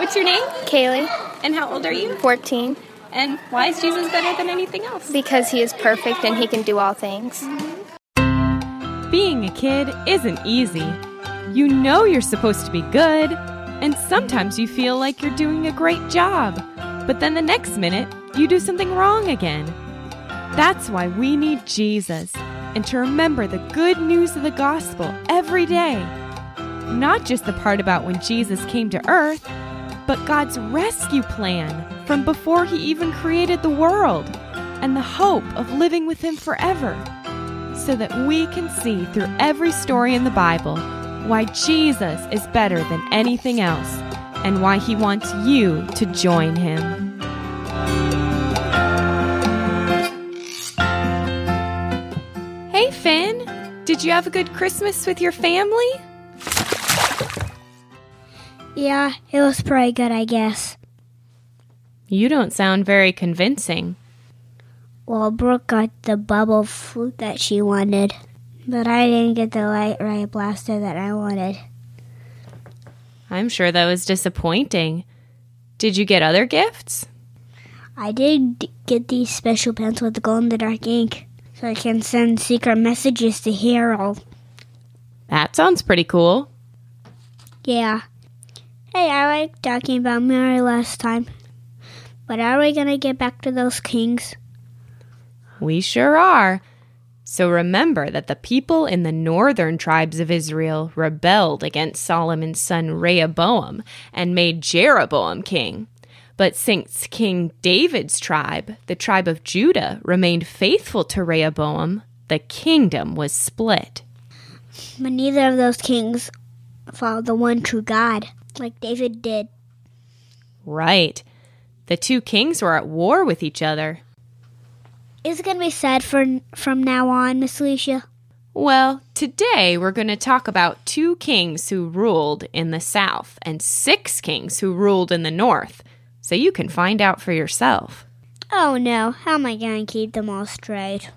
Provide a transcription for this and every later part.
What's your name? Kaylee, And how old are you? 14, And why is Jesus better than anything else? because he is perfect and he can do all things. Being a kid isn't easy. You know you're supposed to be good, and sometimes you feel like you're doing a great job, but then the next minute you do something wrong again. That's why we need Jesus and to remember the good news of the gospel every day. Not just the part about when Jesus came to earth, but God's rescue plan from before he even created the world and the hope of living with him forever so that we can see through every story in the Bible why Jesus is better than anything else and why he wants you to join him. Hey, Finn! Did you have a good Christmas with your family? Yeah, it was pretty good, I guess. You don't sound very convincing. Well, Brooke got the bubble flute that she wanted, but I didn't get the light ray blaster that I wanted. I'm sure that was disappointing. Did you get other gifts? I did get these special pens with the glow in the dark ink, so I can send secret messages to Harold. That sounds pretty cool. Yeah. Hey, I like talking about Mary last time. But are we gonna get back to those kings? We sure are. So remember that the people in the northern tribes of Israel rebelled against Solomon's son Rehoboam and made Jeroboam king. But since King David's tribe, the tribe of Judah, remained faithful to Rehoboam, the kingdom was split. But neither of those kings followed the one true God, like David did. Right. The two kings were at war with each other. Is it gonna be sad for from now on, Miss Alicia? Well, today we're going to talk about two kings who ruled in the south and six kings who ruled in the north, so you can find out for yourself. Oh no, how am I gonna keep them all straight?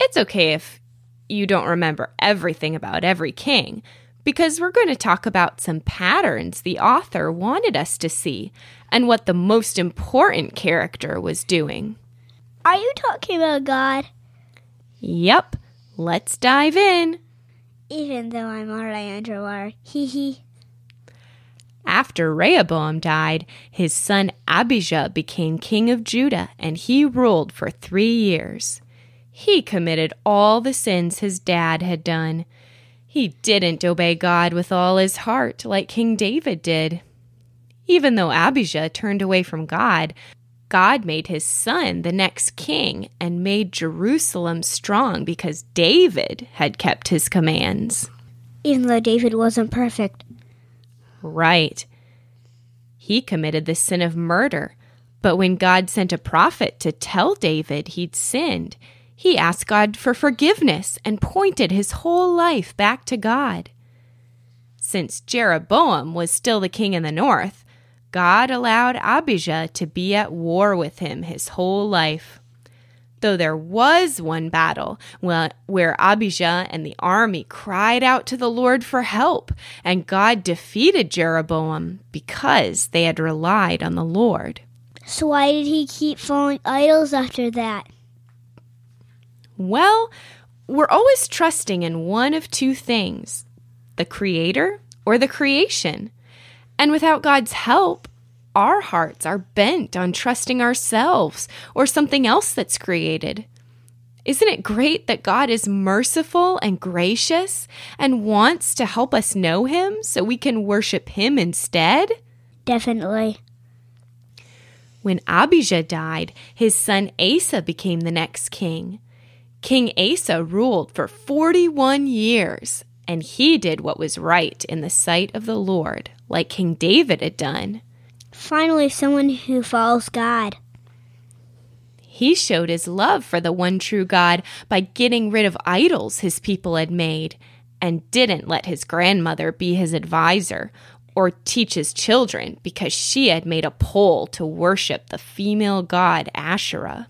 It's okay if you don't remember everything about every king, because we're going to talk about some patterns the author wanted us to see and what the most important character was doing. Are you talking about God? Yep, let's dive in. Even though I'm already underwater. Hee hee. After Rehoboam died, his son Abijah became king of Judah, and he ruled for three years. He committed all the sins his dad had done. He didn't obey God with all his heart like King David did. Even though Abijah turned away from God, God made his son the next king and made Jerusalem strong because David had kept his commands. Even though David wasn't perfect. Right. He committed the sin of murder, but when God sent a prophet to tell David he'd sinned, he asked God for forgiveness and pointed his whole life back to God. Since Jeroboam was still the king in the north, God allowed Abijah to be at war with him his whole life. Though there was one battle where, Abijah and the army cried out to the Lord for help, and God defeated Jeroboam because they had relied on the Lord. So why did he keep following idols after that? Well, we're always trusting in one of two things the Creator or the creation. And without God's help, our hearts are bent on trusting ourselves or something else that's created. Isn't it great that God is merciful and gracious and wants to help us know Him so we can worship Him instead? Definitely. When Abijah died, his son Asa became the next king. King Asa ruled for 41 years, and he did what was right in the sight of the Lord, like King David had done. Finally, someone who follows God. He showed his love for the one true God by getting rid of idols his people had made, and didn't let his grandmother be his advisor or teach his children because she had made a pole to worship the female god Asherah.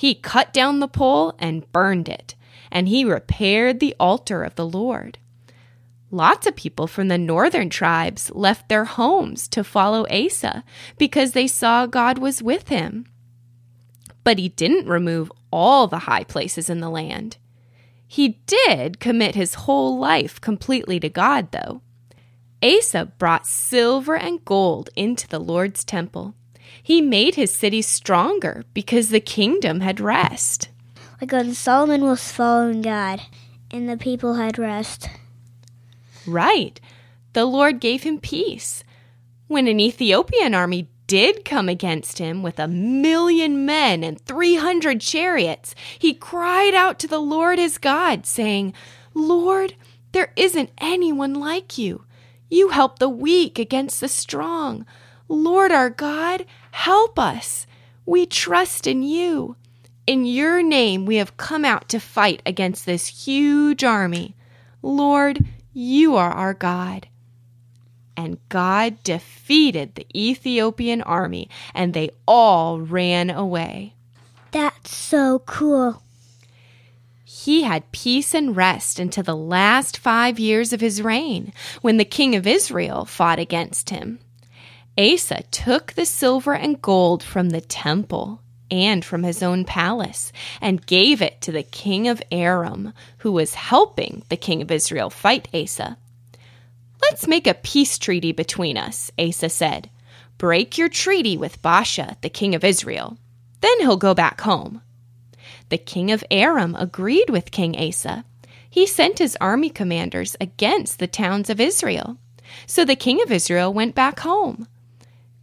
He cut down the pole and burned it, and he repaired the altar of the Lord. Lots of people from the northern tribes left their homes to follow Asa because they saw God was with him. But he didn't remove all the high places in the land. He did commit his whole life completely to God, though. Asa brought silver and gold into the Lord's temple. He made his city stronger because the kingdom had rest. Like when Solomon was following God and the people had rest. Right. The Lord gave him peace. When an Ethiopian army did come against him with a million men and 300 chariots, he cried out to the Lord his God, saying, Lord, there isn't anyone like you. You help the weak against the strong. Lord our God, help us. We trust in you. In your name we have come out to fight against this huge army. Lord, you are our God. And God defeated the Ethiopian army, and they all ran away. That's so cool. He had peace and rest until the last five years of his reign, when the king of Israel fought against him. Asa took the silver and gold from the temple and from his own palace and gave it to the king of Aram, who was helping the king of Israel fight Asa. Let's make a peace treaty between us, Asa said. Break your treaty with Baasha, the king of Israel. Then he'll go back home. The king of Aram agreed with King Asa. He sent his army commanders against the towns of Israel. So the king of Israel went back home.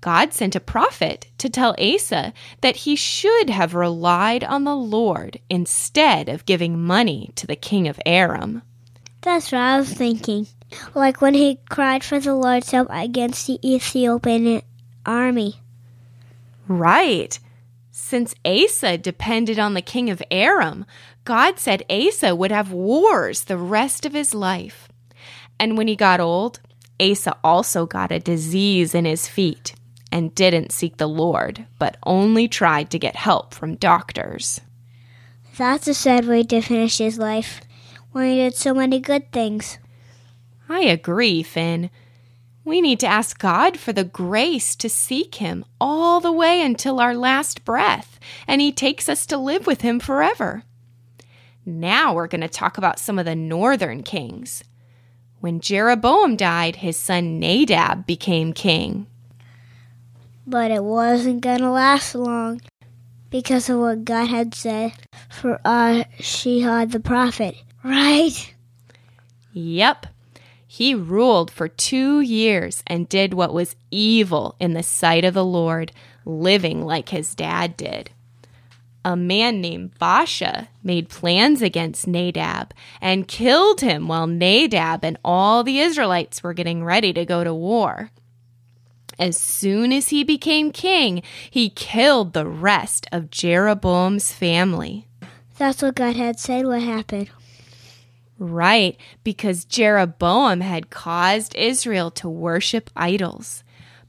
God sent a prophet to tell Asa that he should have relied on the Lord instead of giving money to the king of Aram. That's what I was thinking. Like when he cried for the Lord's help against the Ethiopian army. Right. Since Asa depended on the king of Aram, God said Asa would have wars the rest of his life. And when he got old, Asa also got a disease in his feet and didn't seek the Lord, but only tried to get help from doctors. That's a sad way to finish his life when he did so many good things. I agree, Finn. We need to ask God for the grace to seek Him all the way until our last breath, and He takes us to live with Him forever. Now we're going to talk about some of the northern kings. When Jeroboam died, his son Nadab became king. But it wasn't going to last long because of what God had said for uh, Ahijah the prophet, right? Yep. He ruled for two years and did what was evil in the sight of the Lord, living like his dad did. A man named Baasha made plans against Nadab and killed him while Nadab and all the Israelites were getting ready to go to war. As soon as he became king, he killed the rest of Jeroboam's family. That's what God had said would happen. Right, because Jeroboam had caused Israel to worship idols.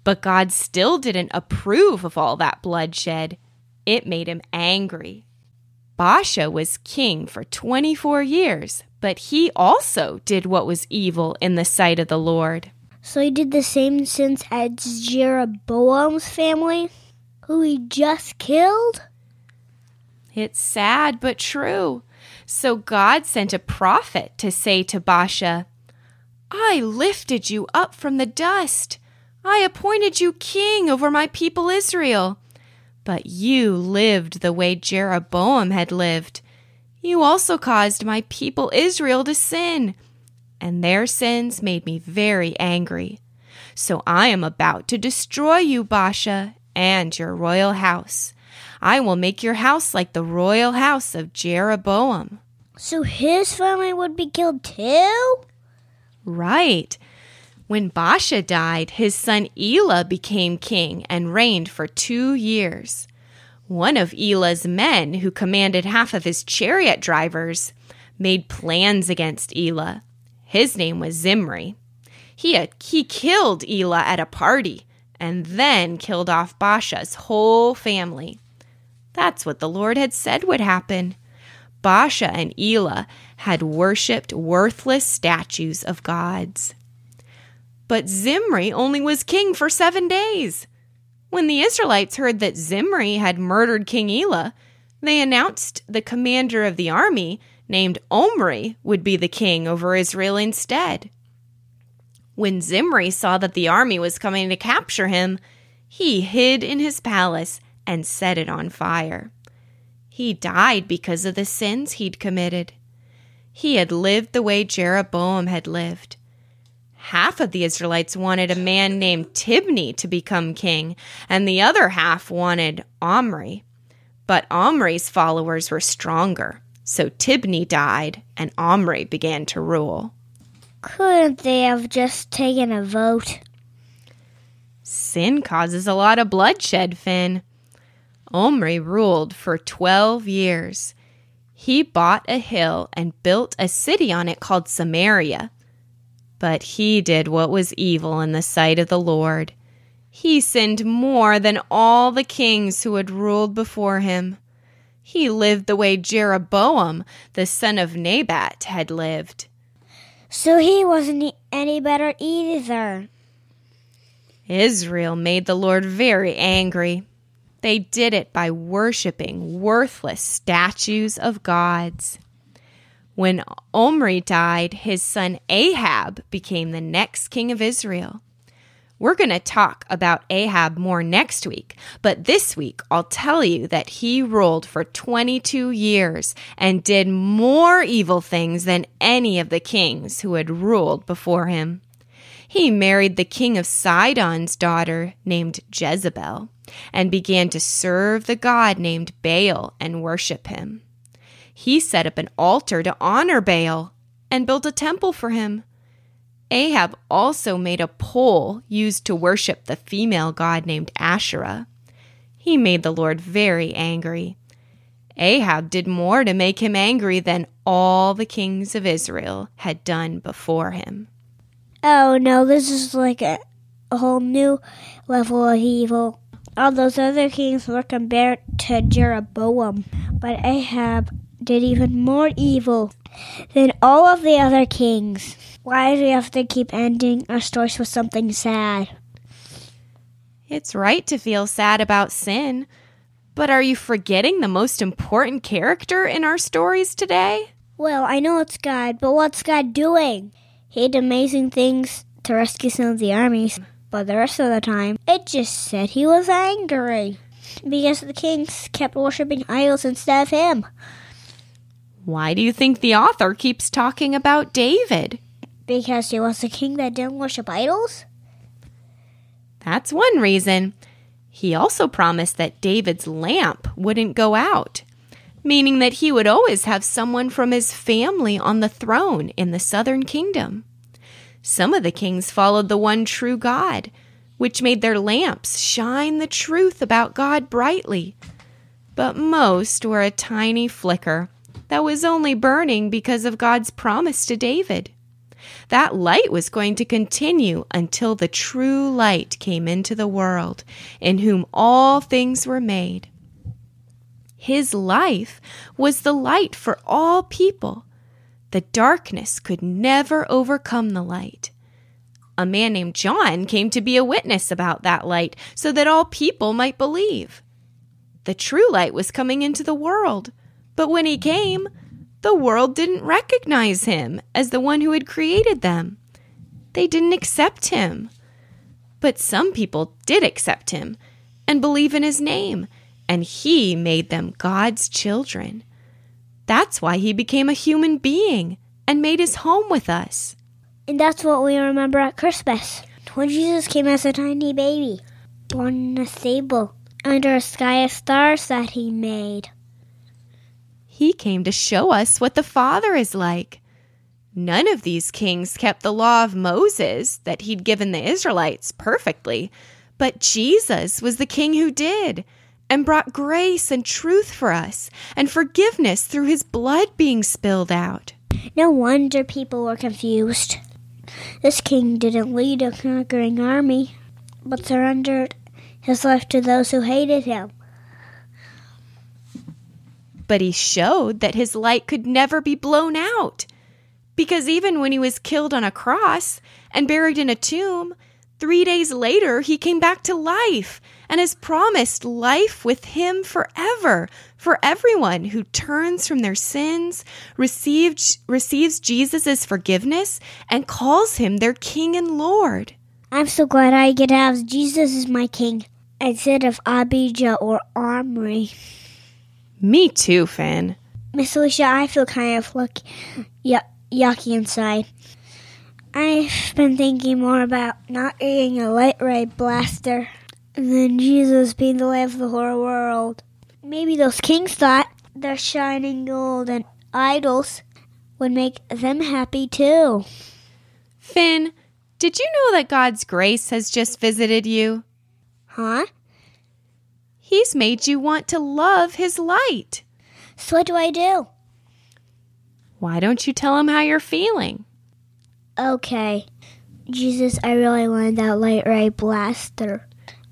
But God still didn't approve of all that bloodshed. It made him angry. Baasha was king for 24 years, but he also did what was evil in the sight of the Lord. So he did the same sins as Jeroboam's family, who he just killed? It's sad but true. So God sent a prophet to say to Baasha, I lifted you up from the dust. I appointed you king over my people Israel. But you lived the way Jeroboam had lived. You also caused my people Israel to sin, and their sins made me very angry. So I am about to destroy you, Baasha, and your royal house. I will make your house like the royal house of Jeroboam. So his family would be killed too? Right. When Baasha died, his son Elah became king and reigned for two years. One of Elah's men, who commanded half of his chariot drivers, made plans against Elah. His name was Zimri. He, had, he killed Elah at a party and then killed off Baasha's whole family. That's what the Lord had said would happen. Basha and Elah had worshipped worthless statues of gods. But Zimri only was king for seven days. When the Israelites heard that Zimri had murdered King Elah, they announced the commander of the army, named Omri, would be the king over Israel instead. When Zimri saw that the army was coming to capture him, he hid in his palace and set it on fire. He died because of the sins he'd committed. He had lived the way Jeroboam had lived. Half of the Israelites wanted a man named Tibni to become king, and the other half wanted Omri. But Omri's followers were stronger, so Tibni died and Omri began to rule. Couldn't they have just taken a vote? Sin causes a lot of bloodshed, Finn. Omri ruled for 12 years. He bought a hill and built a city on it called Samaria. But he did what was evil in the sight of the Lord. He sinned more than all the kings who had ruled before him. He lived the way Jeroboam, the son of Nebat, had lived. So he wasn't any better either. Israel made the Lord very angry. They did it by worshiping worthless statues of gods. When Omri died, his son Ahab became the next king of Israel. We're going to talk about Ahab more next week, but this week I'll tell you that he ruled for 22 years and did more evil things than any of the kings who had ruled before him. He married the king of Sidon's daughter named Jezebel and began to serve the god named Baal and worship him. He set up an altar to honor Baal and built a temple for him. Ahab also made a pole used to worship the female god named Asherah. He made the Lord very angry. Ahab did more to make him angry than all the kings of Israel had done before him. Oh no, this is like a, a whole new level of evil. All those other kings were compared to Jeroboam, but Ahab did even more evil than all of the other kings. Why do we have to keep ending our stories with something sad? It's right to feel sad about sin, but are you forgetting the most important character in our stories today? Well, I know it's God, but what's God doing? He did amazing things to rescue some of the armies, but the rest of the time, it just said he was angry because the kings kept worshiping idols instead of him. Why do you think the author keeps talking about David? Because he was a king that didn't worship idols? That's one reason. He also promised that David's lamp wouldn't go out, meaning that he would always have someone from his family on the throne in the southern kingdom. Some of the kings followed the one true God, which made their lamps shine the truth about God brightly. But most were a tiny flicker that was only burning because of God's promise to David. That light was going to continue until the true light came into the world, in whom all things were made. His life was the light for all people. The darkness could never overcome the light. A man named John came to be a witness about that light so that all people might believe. The true light was coming into the world, but when he came, the world didn't recognize him as the one who had created them. They didn't accept him. But some people did accept him and believe in his name, and he made them God's children. That's why he became a human being and made his home with us. And that's what we remember at Christmas. When Jesus came as a tiny baby, born in a stable, under a sky of stars that he made. He came to show us what the Father is like. None of these kings kept the law of Moses that he'd given the Israelites perfectly, but Jesus was the king who did and brought grace and truth for us and forgiveness through his blood being spilled out. No wonder people were confused. This king didn't lead a conquering army, but surrendered his life to those who hated him. But he showed that his light could never be blown out. Because even when he was killed on a cross and buried in a tomb, three days later he came back to life and has promised life with him forever for everyone who turns from their sins, receives, receives Jesus' forgiveness, and calls him their King and Lord. I'm so glad I get have Jesus as my king instead of Abijah or Omri. Me too, Finn. Miss Alicia, I feel kind of lucky, y- yucky inside. I've been thinking more about not eating a light ray blaster than Jesus being the light of the whole world. Maybe those kings thought their shining gold and idols would make them happy too. Finn, did you know that God's grace has just visited you? Huh? He's made you want to love His light. So what do I do? Why don't you tell Him how you're feeling? Okay. Jesus, I really wanted that light ray blaster.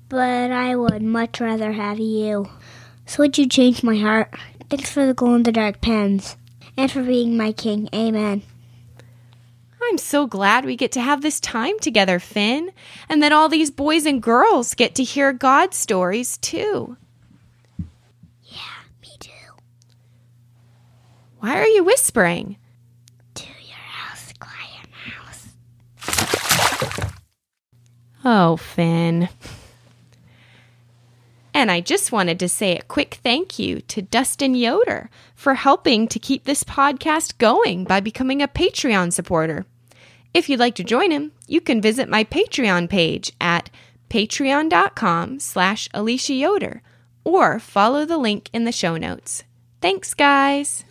But I would much rather have you. So would you change my heart? Thanks for the glow in the dark pens. And for being my king. Amen. I'm so glad we get to have this time together, Finn, and that all these boys and girls get to hear God stories too. Yeah, me too. Why are you whispering? To your house, quiet house. Oh, Finn. And I just wanted to say a quick thank you to Dustin Yoder for helping to keep this podcast going by becoming a Patreon supporter. If you'd like to join him, you can visit my Patreon page at patreon.com slash Alicia Yoder or follow the link in the show notes. Thanks, guys.